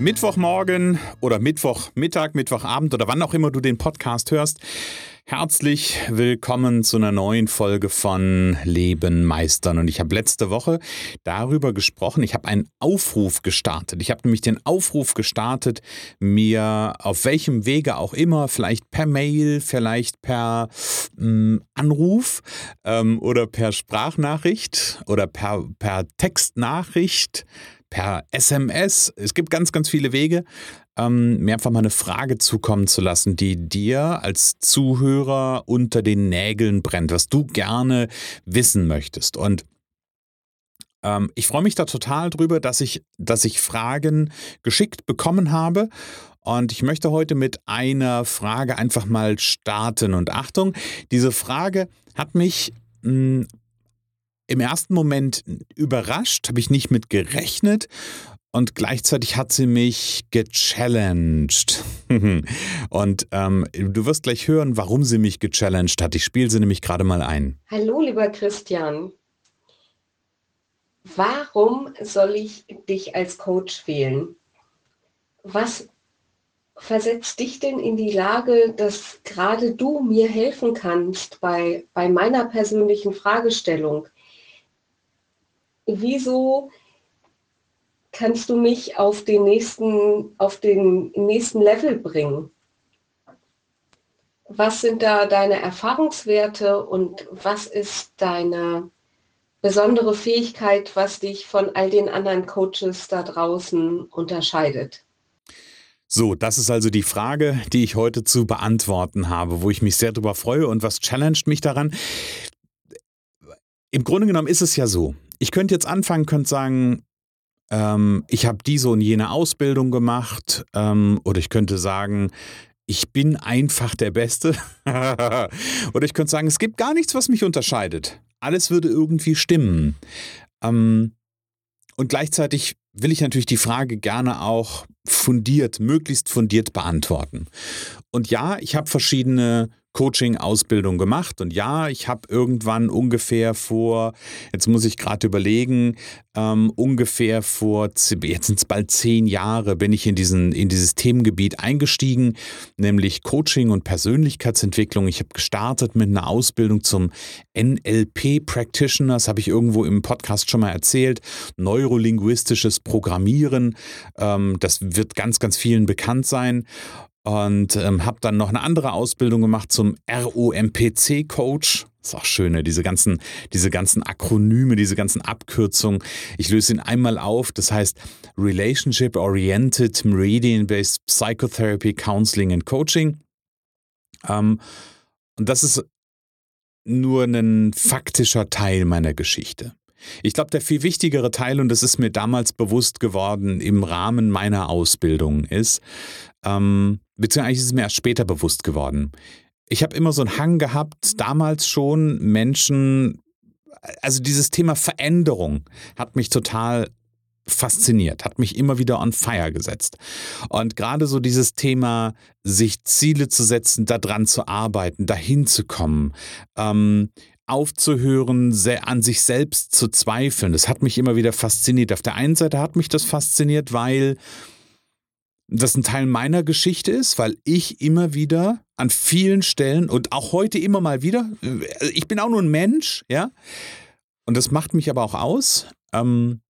Mittwochmorgen oder Mittwochmittag, Mittwochabend oder wann auch immer du den Podcast hörst. Herzlich willkommen zu einer neuen Folge von Leben meistern. Und ich habe letzte Woche darüber gesprochen. Ich habe einen Aufruf gestartet. Ich habe nämlich den Aufruf gestartet, mir auf welchem Wege auch immer, vielleicht per Mail, vielleicht per ähm, Anruf ähm, oder per Sprachnachricht oder per, per Textnachricht per SMS. Es gibt ganz, ganz viele Wege, ähm, mir einfach mal eine Frage zukommen zu lassen, die dir als Zuhörer unter den Nägeln brennt, was du gerne wissen möchtest. Und ähm, ich freue mich da total drüber, dass ich, dass ich Fragen geschickt bekommen habe. Und ich möchte heute mit einer Frage einfach mal starten. Und Achtung, diese Frage hat mich hm, im ersten Moment überrascht, habe ich nicht mit gerechnet und gleichzeitig hat sie mich gechallenged. und ähm, du wirst gleich hören, warum sie mich gechallenged hat. Ich spiele sie nämlich gerade mal ein. Hallo, lieber Christian. Warum soll ich dich als Coach wählen? Was versetzt dich denn in die Lage, dass gerade du mir helfen kannst bei, bei meiner persönlichen Fragestellung? Wieso kannst du mich auf den nächsten, auf den nächsten Level bringen? Was sind da deine Erfahrungswerte und was ist deine besondere Fähigkeit, was dich von all den anderen Coaches da draußen unterscheidet? So, das ist also die Frage, die ich heute zu beantworten habe, wo ich mich sehr darüber freue und was challenged mich daran. Im Grunde genommen ist es ja so, ich könnte jetzt anfangen, könnte sagen, ähm, ich habe diese und jene Ausbildung gemacht ähm, oder ich könnte sagen, ich bin einfach der Beste. oder ich könnte sagen, es gibt gar nichts, was mich unterscheidet. Alles würde irgendwie stimmen. Ähm, und gleichzeitig will ich natürlich die Frage gerne auch fundiert, möglichst fundiert beantworten. Und ja, ich habe verschiedene Coaching-Ausbildung gemacht. Und ja, ich habe irgendwann ungefähr vor, jetzt muss ich gerade überlegen, ähm, ungefähr vor, jetzt sind es bald zehn Jahre, bin ich in, diesen, in dieses Themengebiet eingestiegen, nämlich Coaching und Persönlichkeitsentwicklung. Ich habe gestartet mit einer Ausbildung zum NLP-Practitioner, das habe ich irgendwo im Podcast schon mal erzählt, neurolinguistisches Programmieren. Ähm, das wird ganz, ganz vielen bekannt sein und ähm, habe dann noch eine andere Ausbildung gemacht zum ROMPC-Coach. Ist auch schön, ne? diese ganzen, diese ganzen Akronyme, diese ganzen Abkürzungen. Ich löse ihn einmal auf. Das heißt Relationship Oriented Meridian-Based Psychotherapy, Counseling and Coaching. Ähm, und das ist nur ein faktischer Teil meiner Geschichte. Ich glaube, der viel wichtigere Teil, und das ist mir damals bewusst geworden im Rahmen meiner Ausbildung, ist, ähm, beziehungsweise ist es mir erst später bewusst geworden. Ich habe immer so einen Hang gehabt, damals schon Menschen, also dieses Thema Veränderung hat mich total fasziniert, hat mich immer wieder on fire gesetzt. Und gerade so dieses Thema, sich Ziele zu setzen, daran zu arbeiten, dahin zu kommen, ähm, aufzuhören, an sich selbst zu zweifeln, das hat mich immer wieder fasziniert. Auf der einen Seite hat mich das fasziniert, weil das ein Teil meiner Geschichte ist, weil ich immer wieder an vielen Stellen und auch heute immer mal wieder, äh, ich bin auch nur ein Mensch, ja, und das macht mich aber auch aus. Ähm,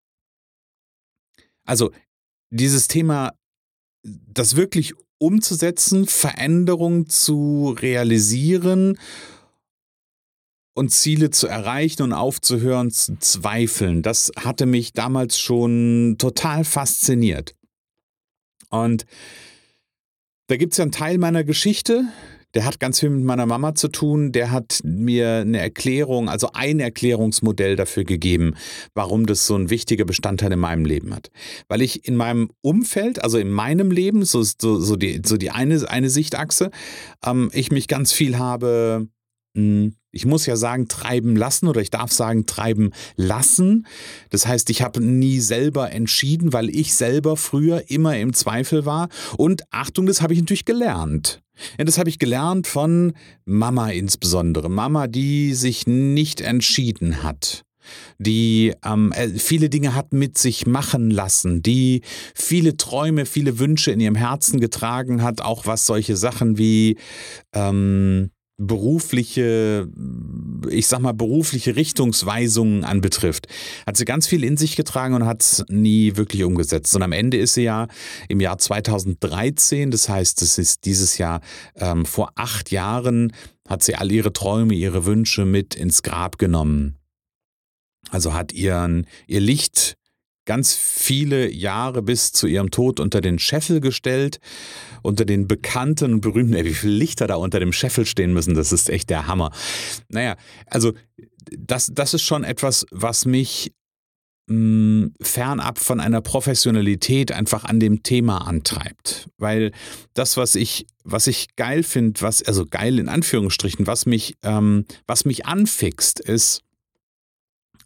also dieses Thema, das wirklich umzusetzen, Veränderungen zu realisieren und Ziele zu erreichen und aufzuhören zu zweifeln, das hatte mich damals schon total fasziniert. Und da gibt es ja einen Teil meiner Geschichte, der hat ganz viel mit meiner Mama zu tun. Der hat mir eine Erklärung, also ein Erklärungsmodell dafür gegeben, warum das so ein wichtiger Bestandteil in meinem Leben hat. Weil ich in meinem Umfeld, also in meinem Leben, so, so, so, die, so die eine, eine Sichtachse, ähm, ich mich ganz viel habe hm, ich muss ja sagen, treiben lassen oder ich darf sagen, treiben lassen. Das heißt, ich habe nie selber entschieden, weil ich selber früher immer im Zweifel war. Und Achtung, das habe ich natürlich gelernt. Ja, das habe ich gelernt von Mama insbesondere. Mama, die sich nicht entschieden hat die ähm, äh, viele Dinge hat mit sich machen lassen, die viele Träume, viele Wünsche in ihrem Herzen getragen hat, auch was solche Sachen wie ähm, berufliche, ich sag mal, berufliche Richtungsweisungen anbetrifft, hat sie ganz viel in sich getragen und hat es nie wirklich umgesetzt. Und am Ende ist sie ja im Jahr 2013, das heißt, es ist dieses Jahr ähm, vor acht Jahren, hat sie all ihre Träume, ihre Wünsche mit ins Grab genommen. Also hat ihren, ihr Licht ganz viele Jahre bis zu ihrem Tod unter den Scheffel gestellt, unter den bekannten und berühmten, ey, wie viele Lichter da unter dem Scheffel stehen müssen, das ist echt der Hammer. Naja, also das, das ist schon etwas, was mich mh, hm, fernab von einer Professionalität einfach an dem Thema antreibt. Weil das, was ich, was ich geil finde, was, also geil in Anführungsstrichen, was mich, ähm, was mich anfixt, ist,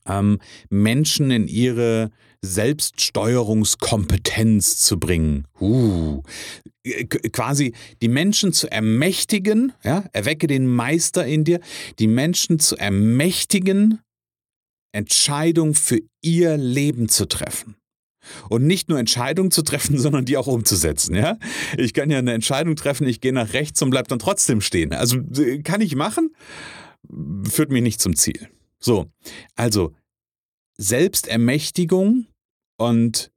ähm, Menschen in ihre Selbststeuerungskompetenz zu bringen. Uh, quasi die Menschen zu ermächtigen, ja, erwecke den Meister in dir, die Menschen zu ermächtigen, Entscheidungen für ihr Leben zu treffen. Und nicht nur Entscheidungen zu treffen, sondern die auch umzusetzen. Ja? Ich kann ja eine Entscheidung treffen, ich gehe nach rechts und bleibe dann trotzdem stehen. Also kann ich machen, führt mich nicht zum Ziel. So, also Selbstermächtigung und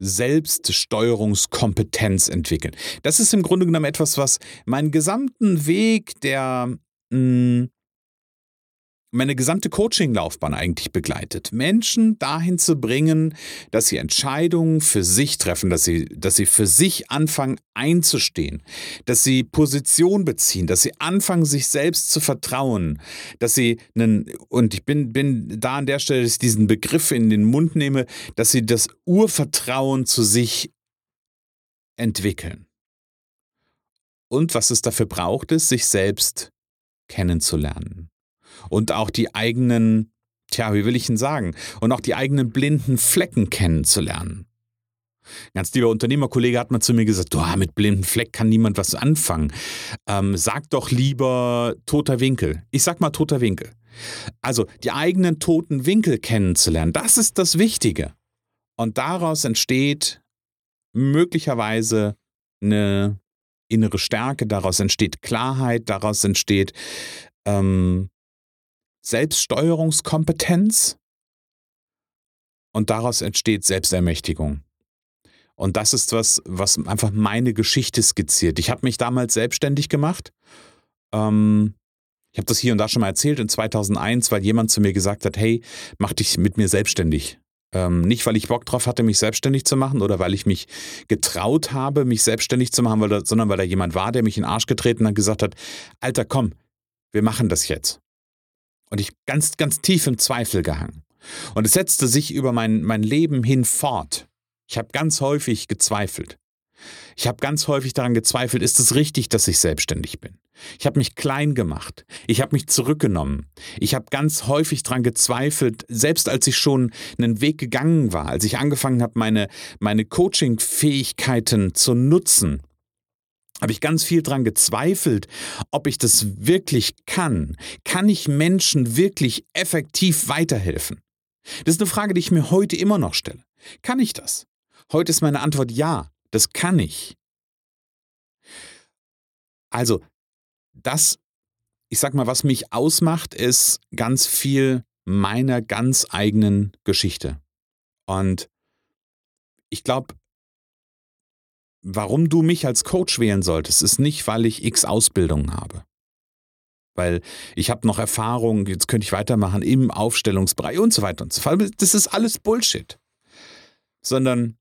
Selbststeuerungskompetenz entwickeln. Das ist im Grunde genommen etwas, was meinen gesamten Weg der mh, hm, meine gesamte Coaching-Laufbahn eigentlich begleitet. Menschen dahin zu bringen, dass sie Entscheidungen für sich treffen, dass sie, dass sie für sich anfangen einzustehen, dass sie Position beziehen, dass sie anfangen, sich selbst zu vertrauen, dass sie einen, und ich bin, bin da an der Stelle, dass ich diesen Begriff in den Mund nehme, dass sie das Urvertrauen zu sich entwickeln. Und was es dafür braucht, ist, sich selbst kennenzulernen und auch die eigenen, tja, wie will ich ihn sagen, und auch die eigenen blinden Flecken kennenzulernen. Ganz lieber Unternehmerkollege hat mal zu mir gesagt, du, mit blinden Fleck kann niemand was anfangen. Ähm, sag doch lieber toter Winkel. Ich sag mal toter Winkel. Also die eigenen toten Winkel kennenzulernen, das ist das Wichtige. Und daraus entsteht möglicherweise eine innere Stärke, daraus entsteht Klarheit, daraus entsteht ähm, Selbststeuerungskompetenz und daraus entsteht Selbstermächtigung. Und das ist was, was einfach meine Geschichte skizziert. Ich habe mich damals selbstständig gemacht. Ähm, ich habe das hier und da schon mal erzählt in 2001, weil jemand zu mir gesagt hat, hey, mach dich mit mir selbstständig. Ähm, nicht, weil ich Bock drauf hatte, mich selbstständig zu machen oder weil ich mich getraut habe, mich selbstständig zu machen, da, sondern weil da jemand war, der mich in den Arsch getreten hat und gesagt hat, Alter, komm, wir machen das jetzt. Und ich ganz, ganz tief im Zweifel gehangen. Und es setzte sich über mein, mein Leben hin fort. Ich habe ganz häufig gezweifelt. Ich habe ganz häufig daran gezweifelt, ist es richtig, dass ich selbstständig bin? Ich habe mich klein gemacht. Ich habe mich zurückgenommen. Ich habe ganz häufig daran gezweifelt, selbst als ich schon einen Weg gegangen war, als ich angefangen habe, meine, meine Coaching-Fähigkeiten zu nutzen, habe ich ganz viel daran gezweifelt, ob ich das wirklich kann. Kann ich Menschen wirklich effektiv weiterhelfen? Das ist eine Frage, die ich mir heute immer noch stelle. Kann ich das? Heute ist meine Antwort ja, das kann ich. Also, das, ich sag mal, was mich ausmacht, ist ganz viel meiner ganz eigenen Geschichte. Und ich glaube, warum du mich als Coach wählen solltest, ist nicht, weil ich x Ausbildungen habe. Weil ich habe noch Erfahrung, jetzt könnte ich weitermachen im Aufstellungsbereich und so weiter und so fort. Das ist alles Bullshit. Sondern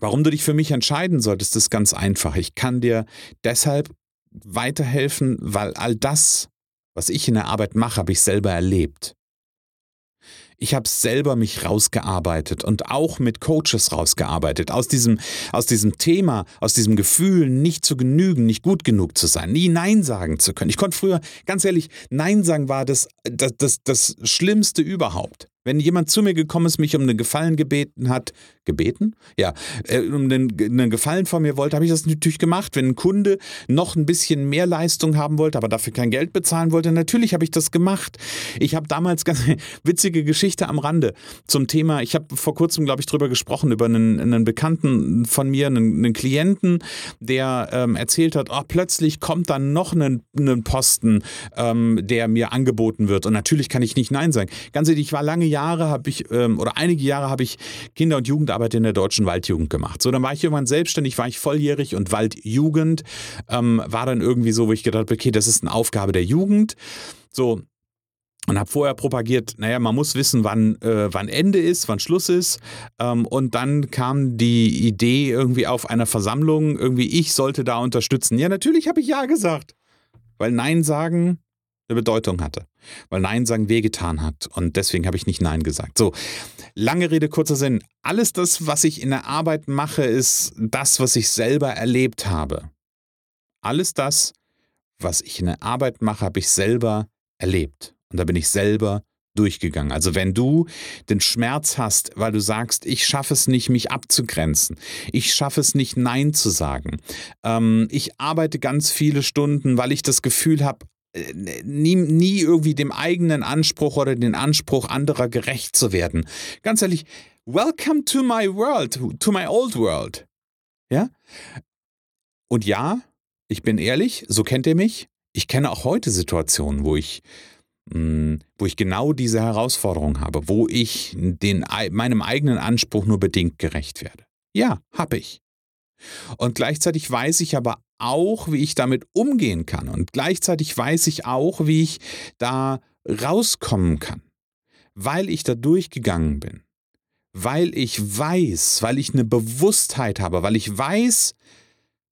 warum du dich für mich entscheiden solltest, ist ganz einfach. Ich kann dir deshalb weiterhelfen, weil all das, was ich in der Arbeit mache, habe ich selber erlebt. Ich habe selber mich rausgearbeitet und auch mit Coaches rausgearbeitet. Aus diesem, aus diesem Thema, aus diesem Gefühl, nicht zu genügen, nicht gut genug zu sein, nie Nein sagen zu können. Ich konnte früher, ganz ehrlich, Nein sagen war das, das, das, das Schlimmste überhaupt. Wenn jemand zu mir gekommen ist, mich um einen Gefallen gebeten hat, gebeten? Ja, äh, um einen, einen Gefallen von mir wollte, habe ich das natürlich gemacht. Wenn ein Kunde noch ein bisschen mehr Leistung haben wollte, aber dafür kein Geld bezahlen wollte, natürlich habe ich das gemacht. Ich habe damals ganz witzige Geschichte am Rande zum Thema, ich habe vor kurzem, glaube ich, drüber gesprochen, über einen, einen Bekannten von mir, einen, einen Klienten, der ähm, erzählt hat, oh, plötzlich kommt dann noch ein, ein Posten, ähm, der mir angeboten wird. Und natürlich kann ich nicht Nein sagen. Ganz ehrlich, ich war lange Jahre Jahre habe ich, ähm, oder einige Jahre habe ich Kinder- und Jugendarbeit in der Deutschen Waldjugend gemacht. So, dann war ich irgendwann selbstständig, war ich volljährig und Waldjugend ähm, war dann irgendwie so, wo ich gedacht habe, okay, das ist eine Aufgabe der Jugend. So, und habe vorher propagiert, naja, man muss wissen, wann, äh, wann Ende ist, wann Schluss ist. Ähm, und dann kam die Idee irgendwie auf einer Versammlung, irgendwie ich sollte da unterstützen. Ja, natürlich habe ich ja gesagt. Weil Nein sagen eine Bedeutung hatte. Weil Nein sagen wehgetan hat. Und deswegen habe ich nicht Nein gesagt. So, lange Rede, kurzer Sinn. Alles das, was ich in der Arbeit mache, ist das, was ich selber erlebt habe. Alles das, was ich in der Arbeit mache, habe ich selber erlebt. Und da bin ich selber durchgegangen. Also wenn du den Schmerz hast, weil du sagst, ich schaffe es nicht, mich abzugrenzen, ich schaffe es nicht, Nein zu sagen, ähm, ich arbeite ganz viele Stunden, weil ich das Gefühl habe, nie, nie irgendwie dem eigenen Anspruch oder den Anspruch anderer gerecht zu werden. Ganz ehrlich, welcome to my world, to my old world. Ja? Und ja, ich bin ehrlich, so kennt ihr mich. Ich kenne auch heute Situationen, wo ich, mh, hm, wo ich genau diese Herausforderung habe, wo ich den, meinem eigenen Anspruch nur bedingt gerecht werde. Ja, habe ich. Und gleichzeitig weiß ich aber auch, wie ich damit umgehen kann. Und gleichzeitig weiß ich auch, wie ich da rauskommen kann, weil ich da durchgegangen bin. Weil ich weiß, weil ich eine Bewusstheit habe, weil ich weiß,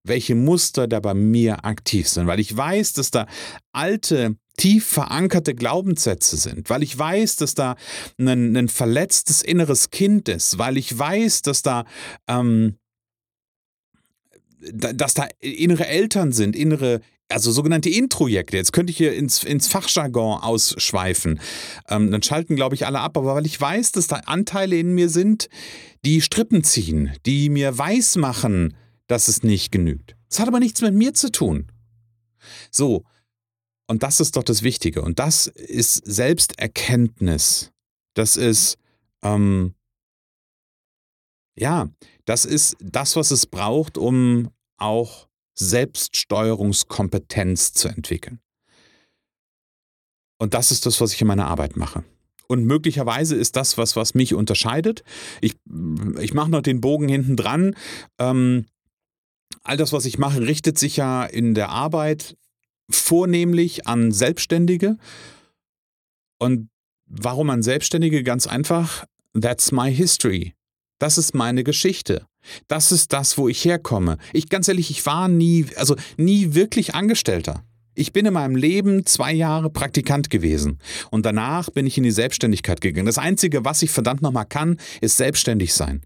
welche Muster da bei mir aktiv sind, weil ich weiß, dass da alte, tief verankerte Glaubenssätze sind, weil ich weiß, dass da ein, ein verletztes inneres Kind ist, weil ich weiß, dass da ähm, dass da innere Eltern sind, innere also sogenannte Introjekte. Jetzt könnte ich hier ins, ins Fachjargon ausschweifen. Ähm, dann schalten, glaube ich, alle ab. Aber weil ich weiß, dass da Anteile in mir sind, die Strippen ziehen, die mir weismachen, dass es nicht genügt. Das hat aber nichts mit mir zu tun. So, und das ist doch das Wichtige. Und das ist Selbsterkenntnis. Das ist, ähm, ja, das ist das, was es braucht, um auch Selbststeuerungskompetenz zu entwickeln. Und das ist das, was ich in meiner Arbeit mache. Und möglicherweise ist das was, was mich unterscheidet. Ich, ich mache noch den Bogen hinten dran. Ähm, all das, was ich mache, richtet sich ja in der Arbeit vornehmlich an Selbstständige. Und warum an Selbstständige? Ganz einfach, that's my history. Das ist meine Geschichte. Das ist das, wo ich herkomme. Ich ganz ehrlich, ich war nie, also nie wirklich Angestellter. Ich bin in meinem Leben zwei Jahre Praktikant gewesen und danach bin ich in die Selbstständigkeit gegangen. Das Einzige, was ich verdammt nochmal kann, ist selbstständig sein.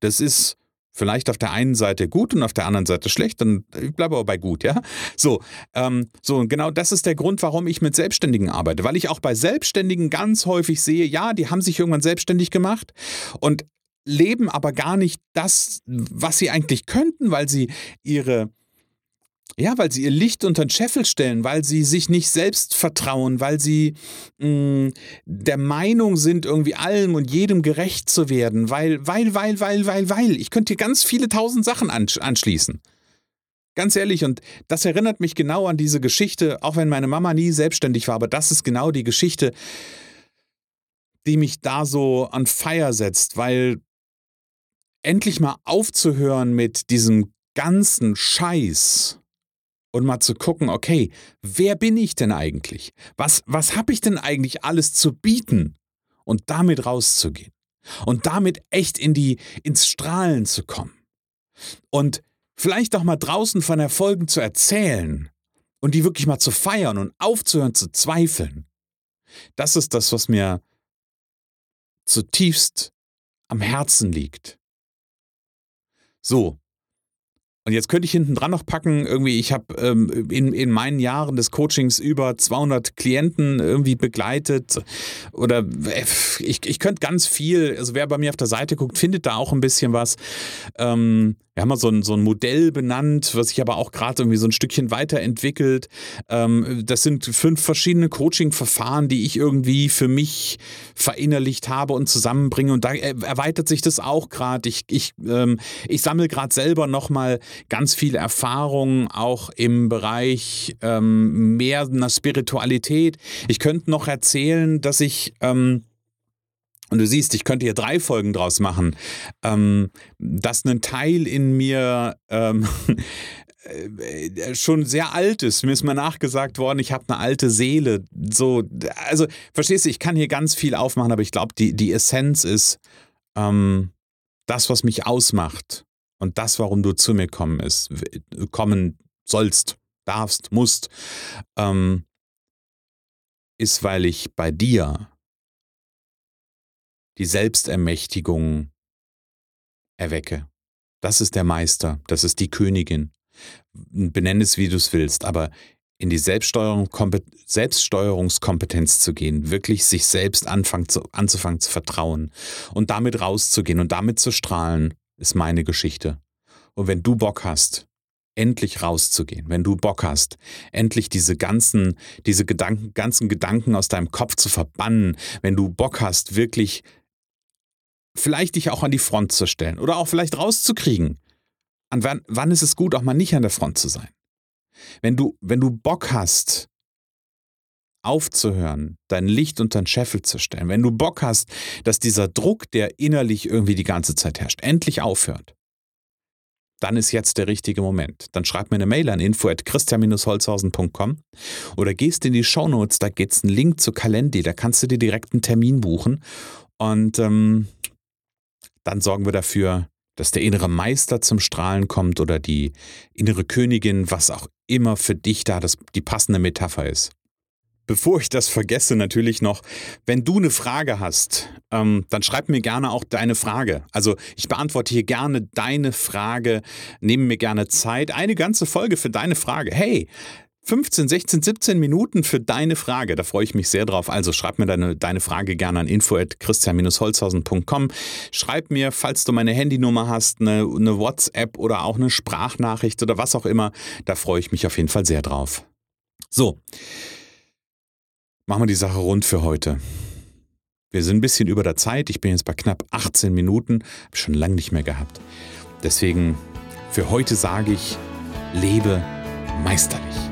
Das ist vielleicht auf der einen Seite gut und auf der anderen Seite schlecht, dann ich bleibe aber bei gut, ja. So, ähm, so genau das ist der Grund, warum ich mit Selbstständigen arbeite, weil ich auch bei Selbstständigen ganz häufig sehe, ja, die haben sich irgendwann selbstständig gemacht und leben aber gar nicht das, was sie eigentlich könnten, weil sie ihre ja, weil sie ihr Licht unter den Scheffel stellen, weil sie sich nicht selbst vertrauen, weil sie mh, mm, der Meinung sind, irgendwie allem und jedem gerecht zu werden, weil, weil, weil, weil, weil, weil. Ich könnte hier ganz viele tausend Sachen anschließen. Ganz ehrlich, und das erinnert mich genau an diese Geschichte, auch wenn meine Mama nie selbstständig war, aber das ist genau die Geschichte, die mich da so an Feier setzt, weil endlich mal aufzuhören mit diesem ganzen Scheiß und mal zu gucken, okay, wer bin ich denn eigentlich? Was, was habe ich denn eigentlich alles zu bieten? Und damit rauszugehen. Und damit echt in die, ins Strahlen zu kommen. Und vielleicht auch mal draußen von Erfolgen zu erzählen. und die wirklich mal zu feiern und aufzuhören zu zweifeln. Das ist das, was mir zutiefst am Herzen liegt. So, und jetzt könnte ich hinten dran noch packen, irgendwie, ich habe ähm, in, in meinen Jahren des Coachings über 200 Klienten irgendwie begleitet oder äh, ich, ich könnte ganz viel, also wer bei mir auf der Seite guckt, findet da auch ein bisschen was. Ähm, wir haben mal so ein, so ein Modell benannt, was sich aber auch gerade irgendwie so ein Stückchen weiterentwickelt. Ähm, das sind fünf verschiedene Coaching-Verfahren, die ich irgendwie für mich verinnerlicht habe und zusammenbringe. Und da erweitert sich das auch gerade. Ich, ich, ähm, ich sammle gerade selber nochmal ganz viel Erfahrung, auch im Bereich ähm, mehr einer Spiritualität. Ich könnte noch erzählen, dass ich ähm, und du siehst, ich könnte hier drei Folgen draus machen, ähm, dass ein Teil in mir ähm, äh, schon sehr alt ist. Mir ist mal nachgesagt worden, ich habe eine alte Seele. So, also, verstehst du, ich kann hier ganz viel aufmachen, aber ich glaube, die, die Essenz ist ähm, das, was mich ausmacht und das, warum du zu mir kommen, ist, kommen sollst, darfst, musst, ähm, ist, weil ich bei dir die Selbstermächtigung erwecke. Das ist der Meister, das ist die Königin. Benenne es, wie du es willst, aber in die Selbststeuerung, Selbststeuerungskompetenz zu gehen, wirklich sich selbst anfangen zu, anzufangen zu vertrauen und damit rauszugehen und damit zu strahlen, ist meine Geschichte. Und wenn du Bock hast, endlich rauszugehen, wenn du Bock hast, endlich diese ganzen, diese Gedanken, ganzen Gedanken aus deinem Kopf zu verbannen, wenn du Bock hast, wirklich vielleicht dich auch an die Front zu stellen oder auch vielleicht rauszukriegen. An wann, wann ist es gut, auch mal nicht an der Front zu sein? Wenn du, wenn du Bock hast, aufzuhören, dein Licht unter den Scheffel zu stellen, wenn du Bock hast, dass dieser Druck, der innerlich irgendwie die ganze Zeit herrscht, endlich aufhört, dann ist jetzt der richtige Moment. Dann schreib mir eine Mail an info.christian-holzhausen.com oder gehst in die Shownotes, da gibt es einen Link zu Kalendi, da kannst du dir direkt einen Termin buchen und ähm, dann sorgen wir dafür, dass der innere Meister zum Strahlen kommt oder die innere Königin, was auch immer für dich da das, die passende Metapher ist. Bevor ich das vergesse, natürlich noch, wenn du eine Frage hast, ähm, dann schreib mir gerne auch deine Frage. Also ich beantworte hier gerne deine Frage, nehme mir gerne Zeit, eine ganze Folge für deine Frage. Hey, 15, 16, 17 Minuten für deine Frage. Da freue ich mich sehr drauf. Also schreib mir deine, deine Frage gerne an info.christian-holzhausen.com. Schreib mir, falls du meine Handynummer hast, eine, eine WhatsApp oder auch eine Sprachnachricht oder was auch immer. Da freue ich mich auf jeden Fall sehr drauf. So, machen wir die Sache rund für heute. Wir sind ein bisschen über der Zeit. Ich bin jetzt bei knapp 18 Minuten. Habe schon lange nicht mehr gehabt. Deswegen, für heute sage ich, lebe meisterlich.